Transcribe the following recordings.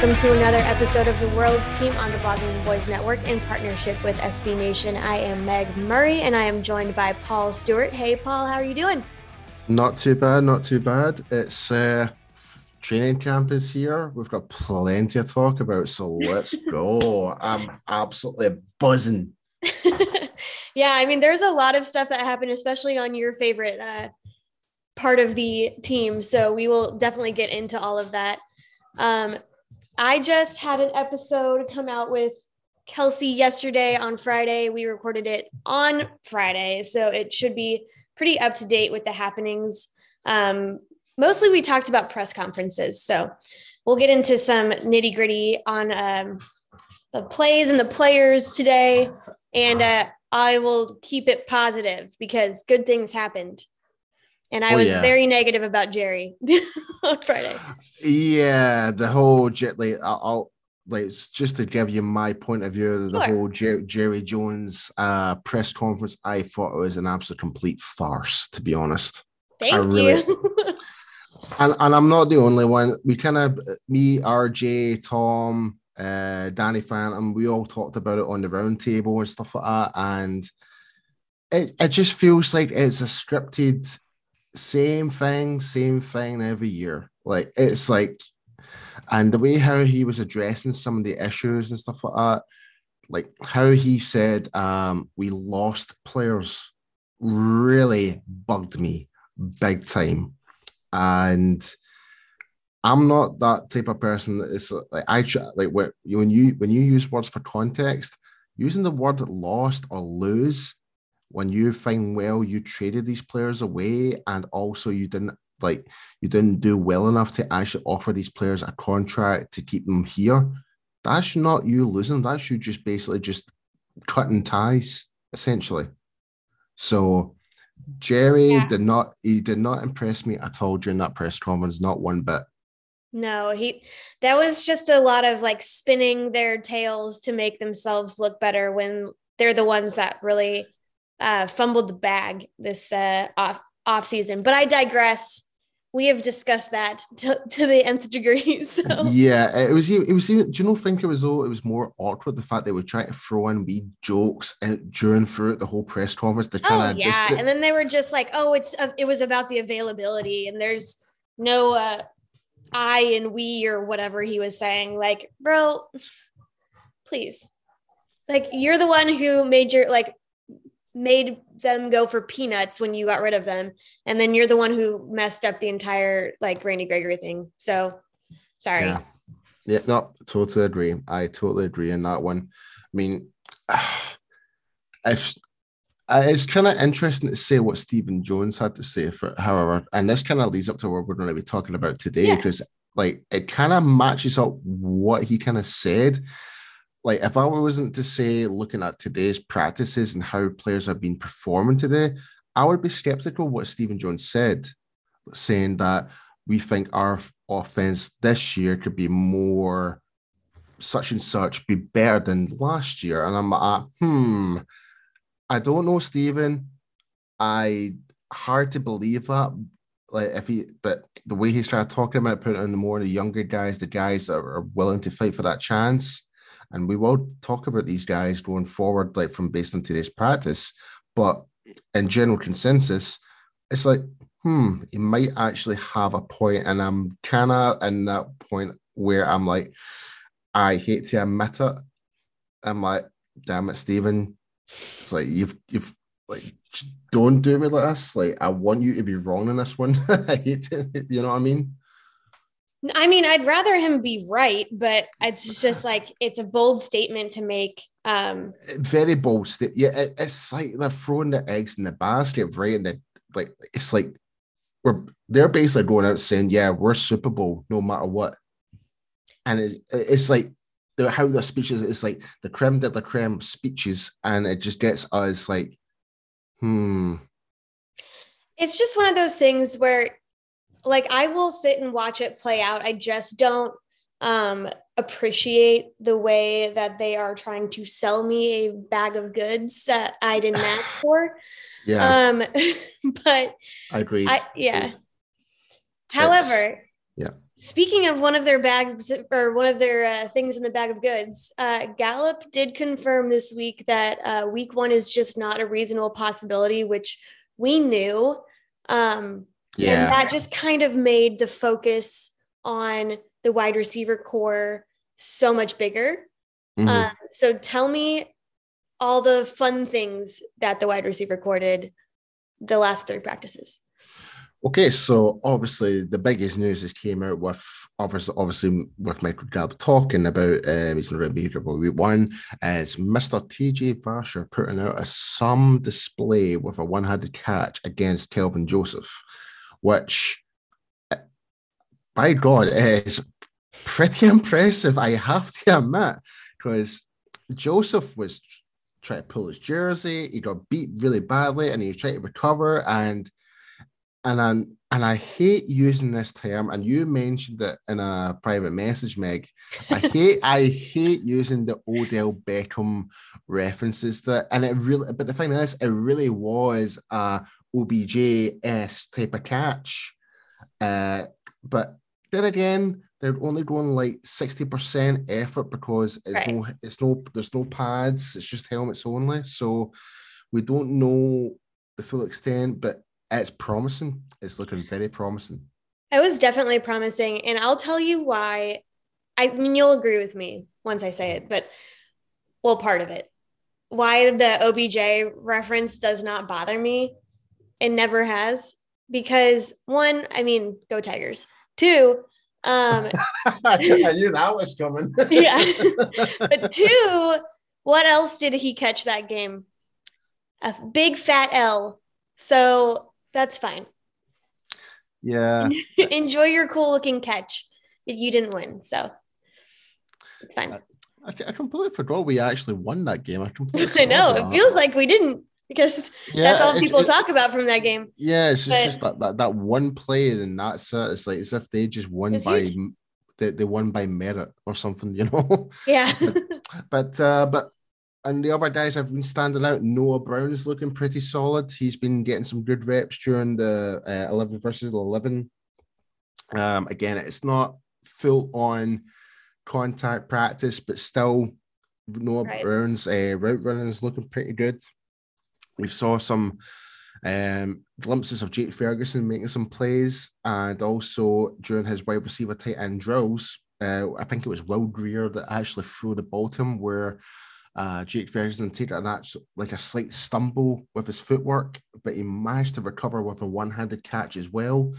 Welcome to another episode of the World's Team on the Blogging Boys Network in partnership with SB Nation. I am Meg Murray and I am joined by Paul Stewart. Hey Paul, how are you doing? Not too bad, not too bad. It's uh training camp is here. We've got plenty to talk about, so let's go. I'm absolutely buzzing. yeah, I mean, there's a lot of stuff that happened, especially on your favorite uh, part of the team. So we will definitely get into all of that. Um, I just had an episode come out with Kelsey yesterday on Friday. We recorded it on Friday, so it should be pretty up to date with the happenings. Um, mostly, we talked about press conferences, so we'll get into some nitty gritty on um, the plays and the players today, and uh, I will keep it positive because good things happened. And I Oh, was yeah. very negative about Jerry on Friday. Yeah, the whole jet like I'll, like just to give you my point of view the Sure. whole Jer- Jerry Jones uh press conference. I thought it was an absolute complete farce, to be honest. Thank really- you. and and I'm not the only one. We kind of me, RJ, Tom, uh, Danny Phantom, we all talked about it on the round table and stuff like that. And it, it just feels like it's a scripted same thing, same thing every year. Like it's like and the way how he was addressing some of the issues and stuff like that, like how he said um we lost players really bugged me big time and I'm not that type of person that is like I like when you when you use words for context, using the word lost or lose when you find well you traded these players away and also you didn't like you didn't do well enough to actually offer these players a contract to keep them here. That's not you losing. That's you just basically just cutting ties essentially. So Jerry Yeah. did not he did not impress me at all during that press conference, not one bit. No, he that was just a lot of like spinning their tails to make themselves look better when they're the ones that really uh, fumbled the bag this uh, off off season. But I digress. We have discussed that to, to the nth degree. So Yeah, it was. It was. Do you know? Think it was though. It was more awkward the fact they were trying to throw in wee jokes and during throughout the whole press conference. They're oh trying to yeah, and then they were just like, oh, it's uh, it was about the availability, and there's no uh, I and we or whatever he was saying. Like, bro, please, like you're the one who made your like made them go for peanuts when you got rid of them, and then you're the one who messed up the entire like Randy Gregory thing. So sorry. Yeah. Yeah, no, totally agree. I totally agree in that one. I mean, if uh, it's kind of interesting to say what Stephen Jones had to say for, however, and this kind of leads up to what we're going to be talking about today Yeah. because, like, it kind of matches up what he kind of said. Like, if I wasn't to say, looking at today's practices and how players have been performing today, I would be skeptical what Stephen Jones said, saying that we think our offense this year could be more such and such, be better than last year. And I'm like, hmm, I don't know, Stephen. I hard to believe that. Like if he, but the way he started talking about putting in more of the younger guys, the guys that are willing to fight for that chance, and we will talk about these guys going forward, like from based on today's practice. But in general consensus, it's like, hmm, he might actually have a point, and I'm kind of in that point where I'm like, I hate to admit it. I'm like, damn it, Stephen. It's like you've you've like don't do me like this. Like, I want you to be wrong in this one. I hate it. You know what I mean? I mean, I'd rather him be right, but it's just like it's a bold statement to make. Um, Very bold statement. Yeah, it, it's like they're throwing the eggs in the basket, right? And the, like it's like we're they're basically going out saying, "Yeah, we're Super Bowl no matter what," and it, it's like the how the speeches is like the creme de la creme speeches, and it just gets us like, hmm. It's just one of those things where like I will sit and watch it play out. I just don't um appreciate the way that they are trying to sell me a bag of goods that I didn't ask for. Yeah. Um but I agree. yeah. However, yeah. Speaking of one of their bags or one of their uh, things in the bag of goods, uh, Gallup did confirm this week that uh, week one is just not a reasonable possibility, which we knew. Um, yeah. And that just kind of made the focus on the wide receiver core so much bigger. Mhm. Uh, so tell me all the fun things that the wide receiver core did the last three practices. Okay, so obviously the biggest news has came out with obviously, obviously with Michael Gallup talking about um, he's going to be for week one as Mr. TJ Vasher putting out a some display with a one-handed catch against Kelvin Joseph, which by God is pretty impressive. I have to admit, because Joseph was trying to pull his jersey, he got beat really badly, and he was trying to recover and and I, and I hate using this term, and you mentioned it in a private message, Meg. I hate I hate using the Odell Beckham references that, and it really. But the thing is, it really was a OBJ s type of catch. Uh, but then again, they're only going like sixty percent effort because it's Right. no, it's no, there's no pads. It's just helmets only. So we don't know the full extent, but it's promising. It's looking very promising. It was definitely promising. And I'll tell you why. I mean, you'll agree with me once I say it, but well, part of it. Why the OBJ reference does not bother me. It never has. Because one, I mean, go Tigers. Two, um, I knew that was coming. Yeah. but two, what else did he catch that game? A big fat L. So that's fine. yeah. Enjoy your cool looking catch. You didn't win, so it's fine. I, I completely forgot we actually won that game. I completely I know it feels like we didn't because yeah, that's all people it- talk about from that game. Yeah, it's just, but- just that, that that one play and that's it. It's like as if they just won by huge. they, they won by merit or something, you know. Yeah, But uh, but and the other guys have been standing out. Noah Brown's looking pretty solid. He's been getting some good reps during the uh, eleven versus eleven. Um, again, it's not full on contact practice, but still, Noah Right. Brown's uh, route running is looking pretty good. We saw some um, glimpses of Jake Ferguson making some plays, and also during his wide receiver tight end drills, uh, I think it was Will Grier that actually threw the ball to him where uh, Jake Ferguson took an actual, like a slight stumble with his footwork, but he managed to recover with a one-handed catch as well,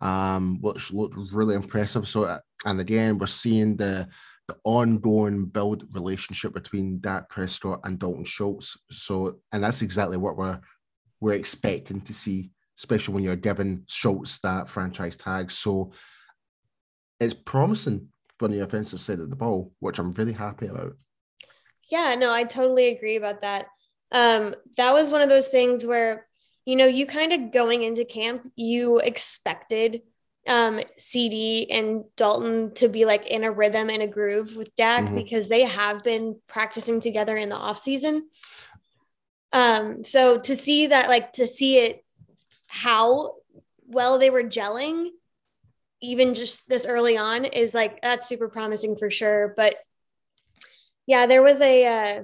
um, which looked really impressive. So, uh, and again, we're seeing the the ongoing build relationship between Dak Prescott and Dalton Schultz. So, and that's exactly what we're we're expecting to see, especially when you're giving Schultz that franchise tag. So, it's promising from the offensive side of the ball, which I'm really happy about. Yeah, no, I totally agree about that. Um, that was one of those things where you know you kind of going into camp, you expected um CD and Dalton to be like in a rhythm and a groove with Dak Mhm. because they have been practicing together in the off season. Um, so to see that, like to see it how well they were gelling, even just this early on, is like that's super promising for sure. But yeah, there was a uh,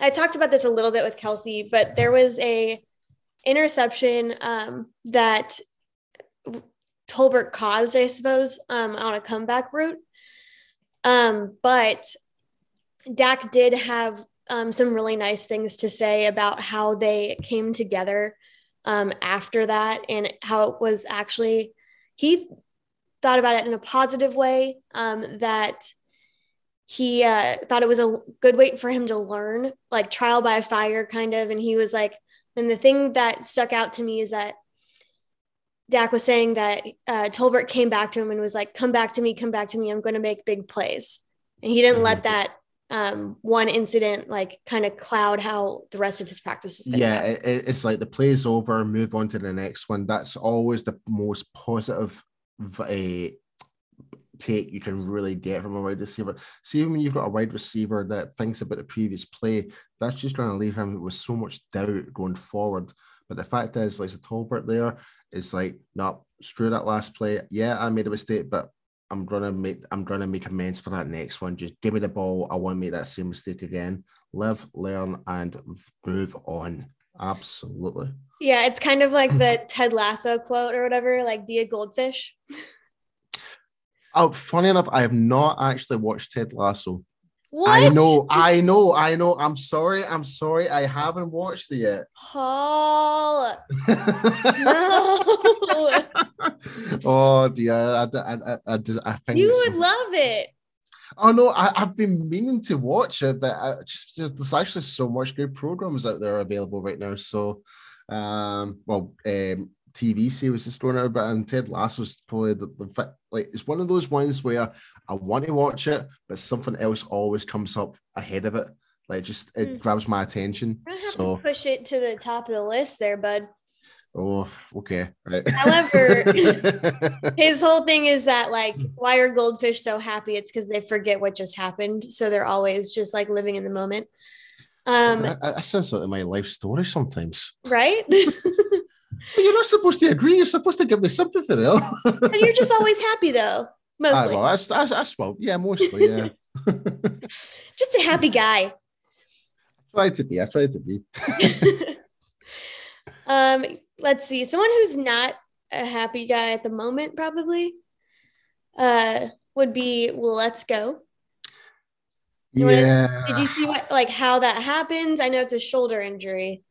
I talked about this a little bit with Kelsey, but there was a interception um, that Tolbert caused, I suppose, um, on a comeback route. Um, but Dak did have um, some really nice things to say about how they came together um, after that and how it was actually, he thought about it in a positive way um, that he uh, thought it was a good way for him to learn, like trial by fire, kind of. And he was like, and the thing that stuck out to me is that Dak was saying that uh, Tolbert came back to him and was like, "Come back to me, come back to me. I'm going to make big plays." And he didn't mm-hmm. let that um, one incident like kind of cloud how the rest of his practice was. Yeah, it, it's like the play's over, move on to the next one. That's always the most positive uh, take you can really get from a wide receiver. See, when you've got a wide receiver that thinks about the previous play, that's just going to leave him with so much doubt going forward. But the fact is, like the Tolbert there is like, no, screw that last play. Yeah, I made a mistake, but I'm gonna make I'm gonna make amends for that next one. Just give me the ball. I want to make that same mistake again. Live, learn, and move on. Absolutely. Yeah, it's kind of like the Ted Lasso quote or whatever, like be a goldfish. Oh, funny enough, I have not actually watched Ted Lasso. What? I know, I know, I know. I'm sorry, I'm sorry. I haven't watched it yet. Paul. no. oh dear, I, I, I, I, I think you would love it. Oh no, I, have been meaning to watch it, but I just, just there's actually so much good programs out there available right now. So, um, well, um, TV series is thrown out, but and Ted Lasso's probably the, the like it's one of those ones where I want to watch it, but something else always comes up ahead of it. Like just it mm. grabs my attention. so push it to the top of the list there, bud. Oh, okay. Right. However, his whole thing is that like, why are goldfish so happy? It's because they forget what just happened, so they're always just like living in the moment. Um, that, that sounds like my life story sometimes, right? you're not supposed to agree. You're supposed to give me sympathy, though. And you're just always happy, though. Mostly. well, that's, that's, that's well, yeah, mostly, yeah. just a happy guy. I try to be. I try to be. um, let's see. Someone who's not a happy guy at the moment, probably, uh, would be Waletzko. You yeah. Wanna, did you see what like how that happened? I know it's a shoulder injury.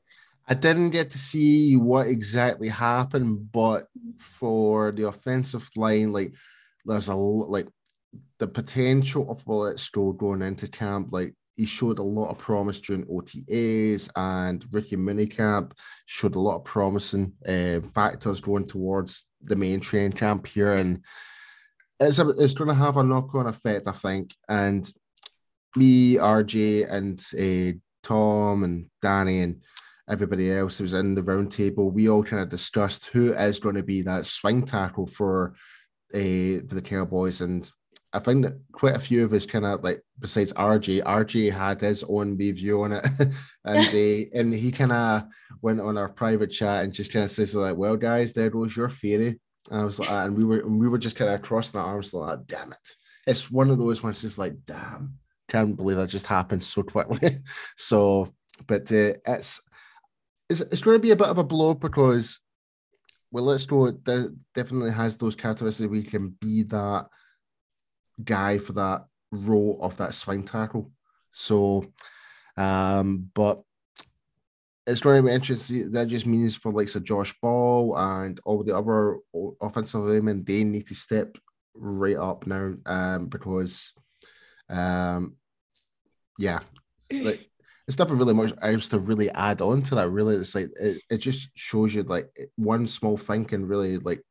I didn't get to see what exactly happened, but for the offensive line, like there's a like the potential of Waletzko going into camp, like he showed a lot of promise during OTAs and Rookie Minicamp showed a lot of promising uh, factors going towards the main train camp here, and it's a, it's going to have a knock on effect, I think. And me, RJ, and uh, Tom and Danny and everybody else who was in the round table, we all kind of discussed who is going to be that swing tackle for uh, for the Cowboys. And I think that quite a few of us kind of like, besides RJ, RJ had his own review on it, and uh, and he kind of went on our private chat and just kind of says like, "Well, guys, there goes your theory." And I was like, and we were and we were just kind of crossing our arms like, "Damn it!" It's one of those ones, just like, "Damn." Can't believe that just happened so quickly. so, but uh, it's it's, it's going to be a bit of a blow because Waletzko. Definitely has those characteristics. We can be that guy for that role of that swing tackle. So, um, but it's going to be interesting. That just means for like so Josh Ball and all the other offensive linemen, they need to step right up now, um, because, um, yeah, like it's nothing really much I else to really add on to that. Really, it's like it, it just shows you like one small thing can really like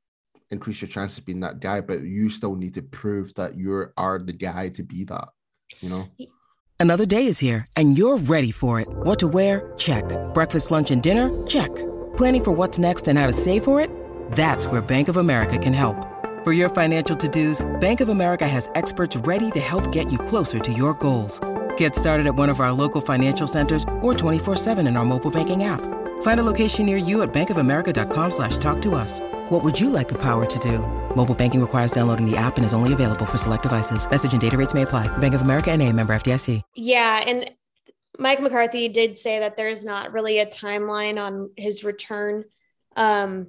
increase your chances of being that guy, but you still need to prove that you are the guy to be that. You know. Another day is here, and you're ready for it. What to wear? Check. Breakfast, lunch, and dinner? Check. Planning for what's next and how to save for it? That's where Bank of America can help. For your financial to-dos, Bank of America has experts ready to help get you closer to your goals. Get started at one of our local financial centers or 24-7 in our mobile banking app. Find a location near you at bankofamerica.com slash talk to us. What would you like the power to do? Mobile banking requires downloading the app and is only available for select devices. Message and data rates may apply. Bank of America and a member FDIC. Yeah, and Mike McCarthy did say that there's not really a timeline on his return. Um,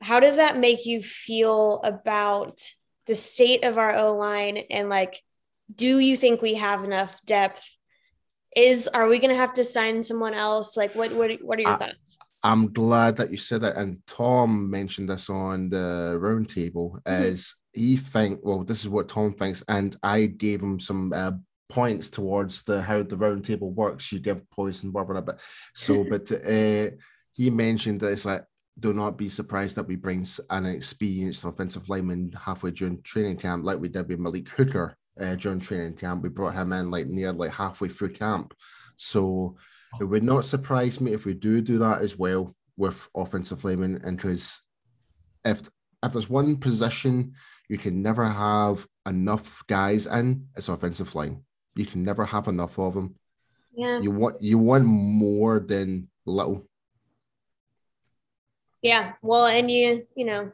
how does that make you feel about the state of our O-line and like do you think we have enough depth? Is are we going to have to sign someone else? Like, what what what are your I, thoughts? I'm glad that you said that. And Tom mentioned this on the roundtable. Mhm. Is he think? Well, this is what Tom thinks, and I gave him some uh, points towards the how the roundtable works. You give points and blah blah blah. So, but uh, he mentioned that it's like. Do not be surprised that we bring an experienced offensive lineman halfway during training camp, like we did with Malik Hooker uh, during training camp. We brought him in like near like halfway through camp. So it would not surprise me if we do do that as well with offensive linemen. And because if if there's one position you can never have enough guys in, it's offensive line. You can never have enough of them. Yeah. You want you want more than little. Yeah. Well, and you, you know,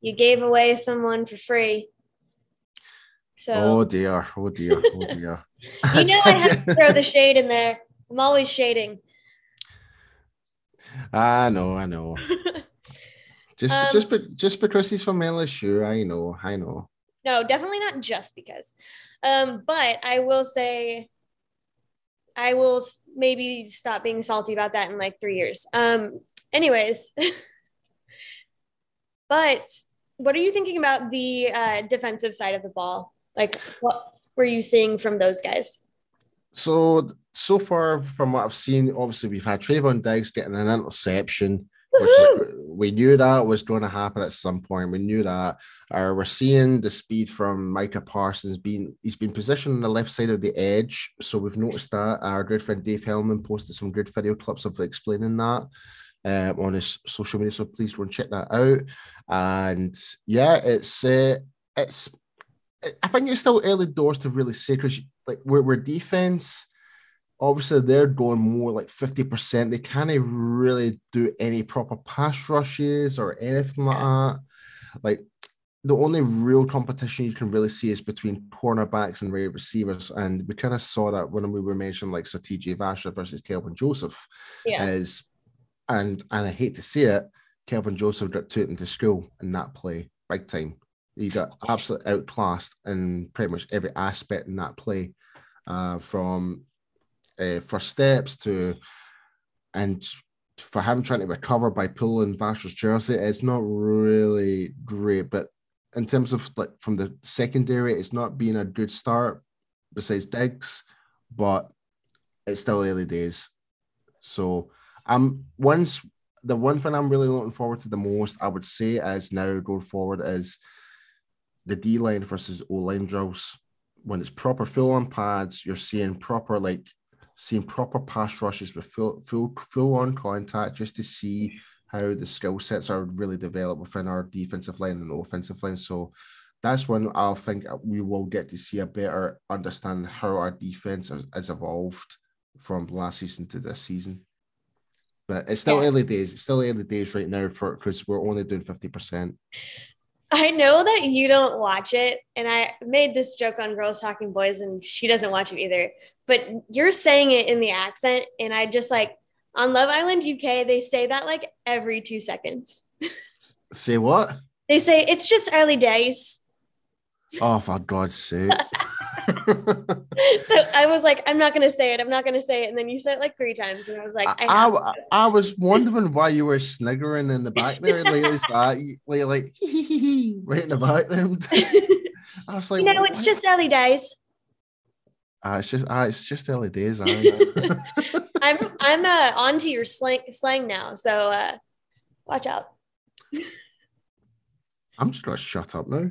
you gave away someone for free. So Oh dear, oh dear, oh dear. you know I have to throw the shade in there. I'm always shading. I know, I know. Just Um, just be, just because he's from LSU, I know, I know. No, definitely not just because. Um, but I will say I will maybe stop being salty about that in like three years. Um, anyways, but what are you thinking about the uh, defensive side of the ball? Like, what were you seeing from those guys? So so far from what I've seen, obviously we've had Trevon Diggs getting an interception. Which we knew that was going to happen at some point. We knew that. Uh, we're seeing the speed from Micah Parsons being he's been positioned on the left side of the edge. So we've noticed that. Our good friend Dave Helman posted some good video clips of explaining that uh, on his social media. So please go and check that out. And yeah, it's uh, it's I think it's still early doors to really say because like we're, we're defense obviously they're going more like 50%. They can't really do any proper pass rushes or anything like that. Like the only real competition you can really see is between cornerbacks and wide receivers. And we kind of saw that when we were mentioning like Satiji Vasher versus Kelvin Joseph Yeah. is and and I hate to see it, Kelvin Joseph got taken to school in that play big time. He got absolutely outclassed in pretty much every aspect in that play, uh, from uh, first steps to and for him trying to recover by pulling Vasher's jersey, it's not really great. But in terms of like from the secondary, it's not been a good start besides Diggs, but it's still early days. So um once the one thing I'm really looking forward to the most, I would say, is now going forward is the D line versus O line drills. When it's proper full on pads, you're seeing proper like seeing proper pass rushes with full full full on contact just to see how the skill sets are really developed within our defensive line and offensive line. So that's when I'll think we will get to see a better understanding how our defense has, evolved from last season to this season. But it's still Yeah. early days. It's still early days right now for because we're only doing 50%. I know that you don't watch it, and I made this joke on Girls Talking Boys, and she doesn't watch it either. But you're saying it in the accent, and I just like on Love Island UK, they say that like every two seconds. Say what? They say it's just early days. Oh, for God's sake. So I was like, I'm not gonna say it. I'm not gonna say it, and then you said it like three times, and I was like, I, I, I, I was wondering why you were sniggering in the back there. Like, it's that, you- like, like right in the back there. I was like, you know, it's just early days. Ah, it's just, ah, it's just early days. I'm I'm uh, onto your slang slang now, so uh, watch out. I'm just gonna shut up now.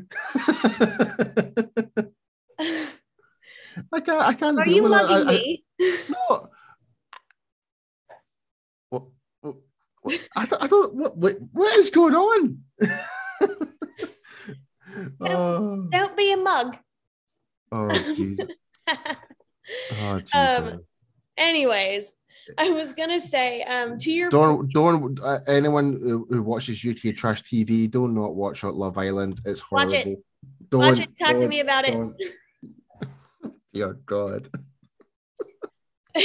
I can't. I can't Are deal you with it. I- mugging I- me? No. What, what, what- I, don't- I don't. What, what, what is going on? oh, Don't be a mug. oh, jeez. Oh, jeez. Um, Anyways, I was gonna say, um, to your don't don't uh, anyone who, who watches UK trash TV don't not watch Love Island. It's Watch horrible. it. Don't watch it. Talk to don't, me about it. Dear God.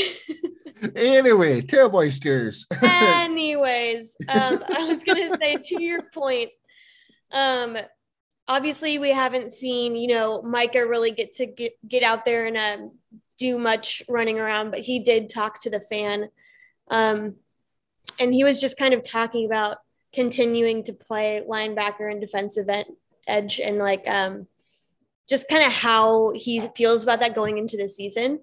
Anyway, Cowboy Steers. Anyways, um, I was gonna say to your point, um, obviously we haven't seen you know Micah really get to get, get out there and um, do much running around, but he did talk to the fan, um, and he was just kind of talking about continuing to play linebacker and defensive edge and like um, just kind of how he feels about that going into the season.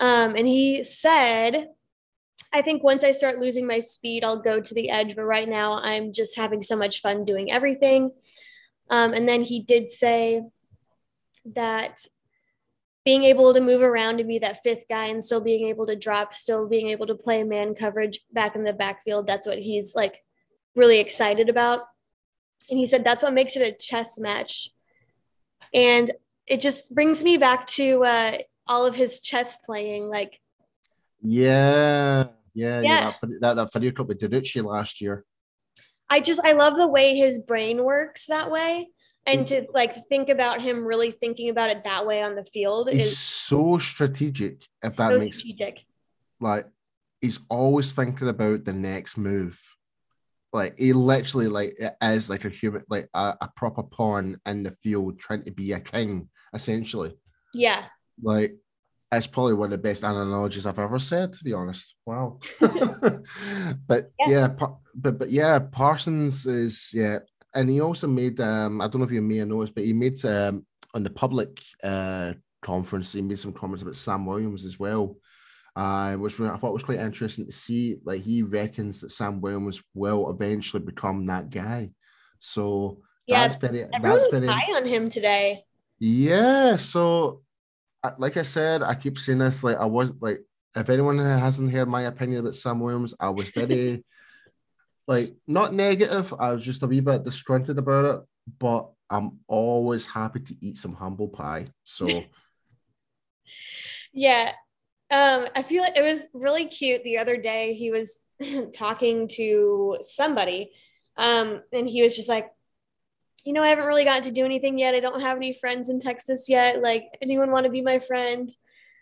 Um, and he said, I think once I start losing my speed, I'll go to the edge. But right now, I'm just having so much fun doing everything. Um, and then he did say that being able to move around and be that fifth guy and still being able to drop, still being able to play man coverage back in the backfield, that's what he's like really excited about. And he said that's what makes it a chess match. And it just brings me back to uh, all of his chess playing. Like, yeah, yeah, yeah. yeah that, that, that video clip with DiNucci last year. I just, I love the way his brain works that way. And to like think about him really thinking about it that way on the field is so strategic. If so that makes strategic. Like he's always thinking about the next move like he literally like is like a human like a, a, proper pawn in the field trying to be a king essentially. Yeah. Like it's probably one of the best analogies i've ever said to be honest. Wow. But yeah. yeah but but yeah parsons is yeah and he also made um i don't know if you may have noticed but he made um on the public uh conference he made some comments about sam williams as well uh, which I thought was quite interesting to see. Like he reckons that Sam Williams will eventually become that guy. So yeah, that's very that's very high on him today. Yeah. So, like I said, I keep saying this. Like I was like, if anyone hasn't heard my opinion about Sam Williams, I was very like not negative. I was just a wee bit disgruntled about it, but I'm always happy to eat some humble pie. So. yeah um, I feel like it was really cute the other day. He was talking to somebody, um, and he was just like, you know, I haven't really gotten to do anything yet. I don't have any friends in Texas yet. Like, anyone want to be my friend?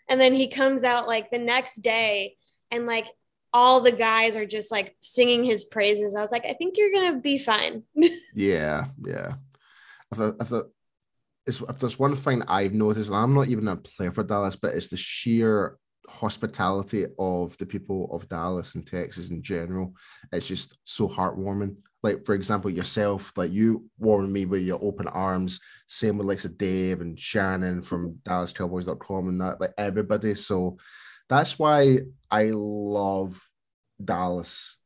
And then he comes out like the next day, and like all the guys are just like singing his praises. I was like, I think you're gonna be fine. yeah, yeah. If, if, if there's one thing I've noticed, and I'm not even a player for Dallas, but it's the sheer hospitality of the people of Dallas and Texas in general. It's just so heartwarming. Like, for example, yourself, like you warmed me with your open arms. Same with like Dave and Shannon from DallasCowboys.com and that, like everybody. So that's why I love Dallas.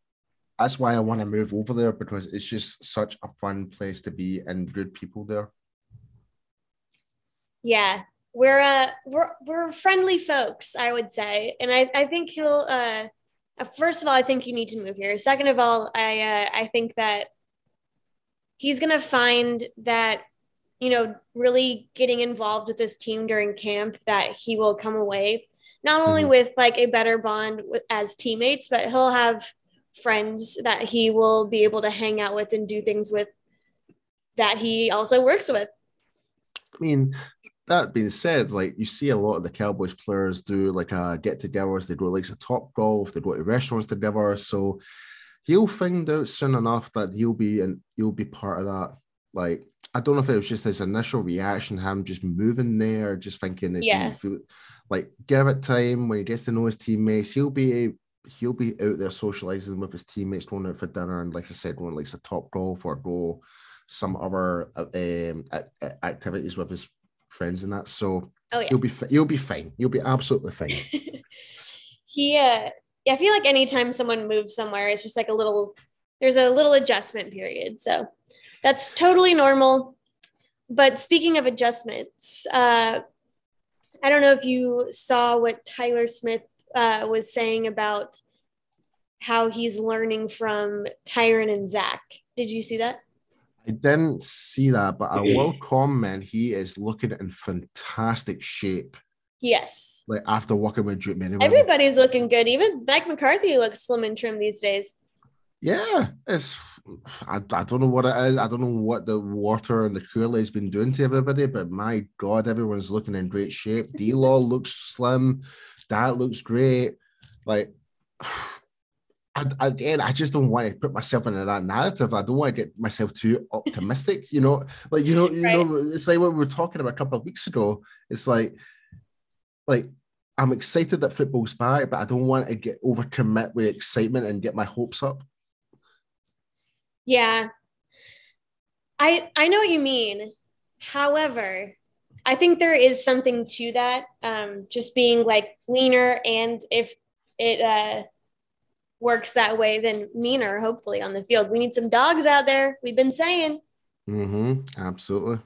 That's why I want to move over there because it's just such a fun place to be and good people there. Yeah, we're uh we're we're friendly folks, I would say, and I I think he'll uh. First of all, I think you need to move here. Second of all, I uh, I think that he's gonna find that you know really getting involved with this team during camp that he will come away not only mm-hmm. with like a better bond with, as teammates, but he'll have friends that he will be able to hang out with and do things with that he also works with. I mean, that being said, like you see a lot of the Cowboys players do like uh, get-togethers. They go like a top golf. They go to restaurants together. So he'll find out soon enough that he'll be and he'll be part of that. Like I don't know if it was just his initial reaction, him just moving there, just thinking that yeah. Feel, like give it time when he gets to know his teammates. He'll be he'll be out there socializing with his teammates, going out for dinner, and like I said, going like a top golf or go some other uh, um, activities with his friends and that. So oh, yeah. you'll be you'll be fine. You'll be absolutely fine. he uh I feel like anytime someone moves somewhere, it's just like a little there's a little adjustment period. So that's totally normal. But speaking of adjustments, uh I don't know if you saw what Tyler Smith uh, was saying about how he's learning from Tyron and Zack. Did you see that? I didn't see that, but I will comment he is looking in fantastic shape. Yes. Like after working with Drake Many. Everybody's looking good. Even Mike McCarthy looks slim and trim these days. Yeah, it's I, I don't know what it is. I don't know what the water and the Kool has been doing to everybody, but my God, everyone's looking in great shape. D Law looks slim. That looks great. Like I, again, I just don't want to put myself into that narrative. I don't want to get myself too optimistic. You know, like you know, you right. know, it's like what we were talking about a couple of weeks ago. It's like, like I'm excited that football's back, but I don't want to get overcommit with excitement and get my hopes up. Yeah. I I know what you mean. However, I think there is something to that. Um, just being like leaner and if it uh works that way, than meaner, hopefully, on the field. We need some dogs out there. We've been saying. Mm-hmm. Absolutely.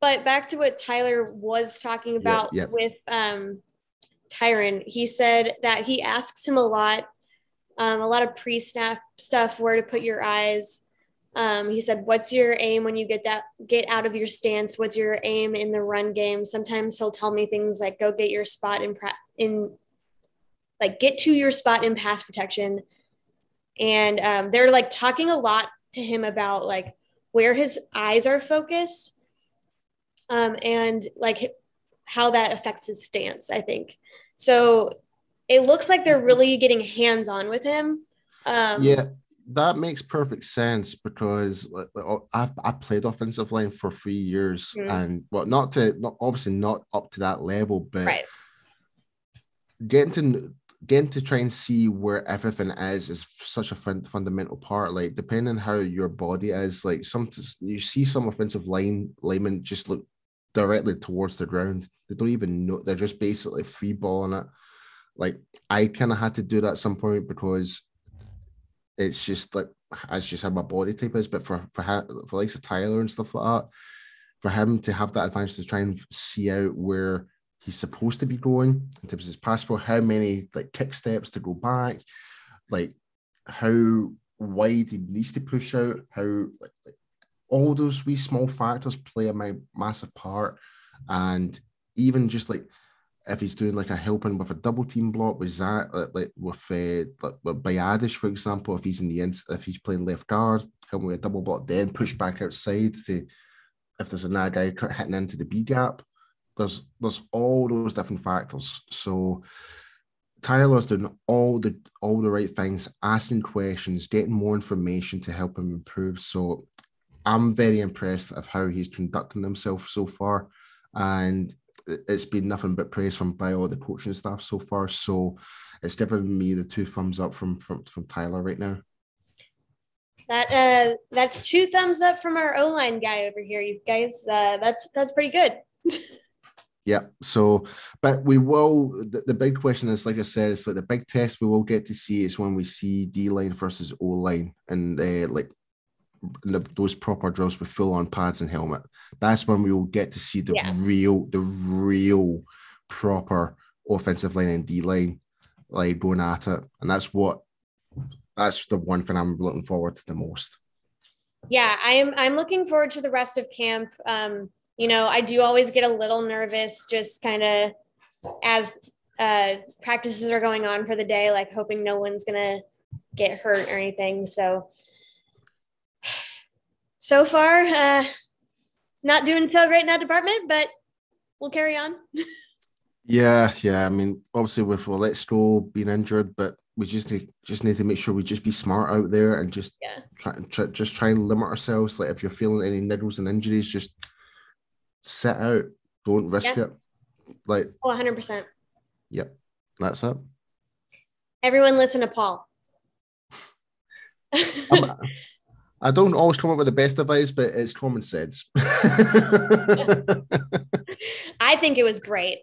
But back to what Tyler was talking about yep. with um, Tyron, he said that he asks him a lot, um, a lot of pre-snap stuff, where to put your eyes. Um, he said, "What's your aim when you get that get out of your stance? What's your aim in the run game?" Sometimes he'll tell me things like, "Go get your spot in pra- in like get to your spot in pass protection." And um, they're like talking a lot to him about like where his eyes are focused um, and like how that affects his stance, I think. So it looks like they're really getting hands on with him. Um, yeah, that makes perfect sense because I've I played offensive line for three years, mm-hmm. and well, not to not obviously not up to that level, but right. getting to getting to try and see where everything is is such a fun, fundamental part. Like depending on how your body is, like some you see some offensive line linemen just look directly towards the ground. They don't even know. They're just basically free balling it. Like I kind of had to do that at some point because it's just like I just how my body type is. But for for for likes of Tyler and stuff like that, for him to have that advantage to try and see out where he's supposed to be going in terms of his passport, how many like kick steps to go back, like how wide he needs to push out, how like, like all those wee small factors play a massive part. And even just like if he's doing like a helping with a double team block with Zach, like with uh, like with Biadasz, for example, if he's in the ins, if he's playing left guard, helping with a double block, then push back outside to if there's another guy hitting into the B gap. There's there's all those different factors. So Tyler's doing all the all the right things, asking questions, getting more information to help him improve. So I'm very impressed of how he's conducting himself so far, and it's been nothing but praise from by all the coaching staff so far. So it's given me the two thumbs up from from, from Tyler right now. That uh, that's two thumbs up from our O line guy over here, you guys. Uh, that's that's pretty good. yeah. So, but we will. The, the big question is, like I said, it's like the big test we will get to see is when we see D line versus O line, and uh, like the, those proper drills with full on pads and helmet. That's when we will get to see the yeah. real, the real proper offensive line and D line like going at it. And that's what that's the one thing I'm looking forward to the most. Yeah, I'm I'm looking forward to the rest of camp. Um, you know, I do always get a little nervous just kind of as uh practices are going on for the day, like hoping no one's gonna get hurt or anything. So so far, uh, not doing so great in that department, but we'll carry on. yeah, yeah. I mean, obviously with Waletzko being injured, but we just need just need to make sure we just be smart out there and just yeah. try, try just try and limit ourselves. Like if you're feeling any niggles and injuries, just sit out. Don't risk yeah. it. Like oh, 100 percent. Yep, that's it. Everyone, listen to Paul. I don't always come up with the best advice, but it's common sense. I think it was great.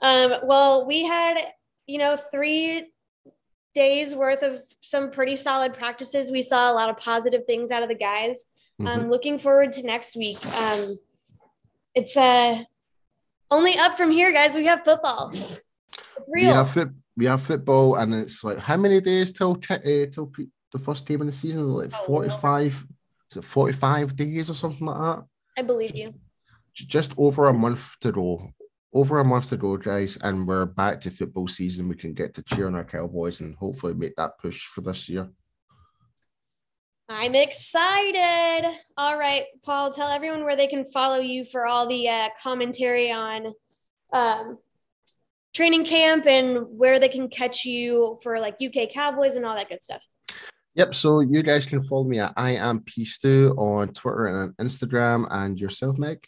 Um, well, we had, you know, three days worth of some pretty solid practices. We saw a lot of positive things out of the guys. Mm-hmm. Um, looking forward to next week. Um, it's uh, only up from here, guys. We have football. We have, fit, we have football, and it's like how many days till uh, till the first game of the season? Like oh, 45, is it 45 days or something like that? I believe you. Just over a month to go. Over a month to go, guys, and we're back to football season. We can get to cheer on our Cowboys and hopefully make that push for this year. I'm excited. All right, Paul, tell everyone where they can follow you for all the uh, commentary on um, training camp and where they can catch you for like UK Cowboys and all that good stuff. Yep. So you guys can follow me at I am P on Twitter and on Instagram. And yourself, Meg?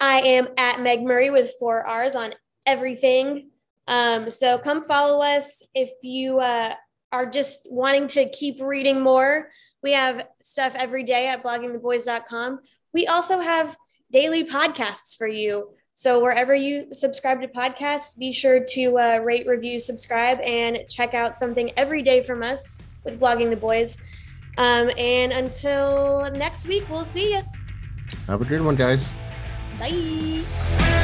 I am at Meg Murray with four R's on everything. Um, so come follow us if you uh, are just wanting to keep reading more. We have stuff every day at bloggingtheboys.com. We also have daily podcasts for you. So wherever you subscribe to podcasts, be sure to uh, rate, review, subscribe, and check out something every day from us with Blogging the Boys. Um, and until next week, we'll see you. Have a good one, guys. Bye.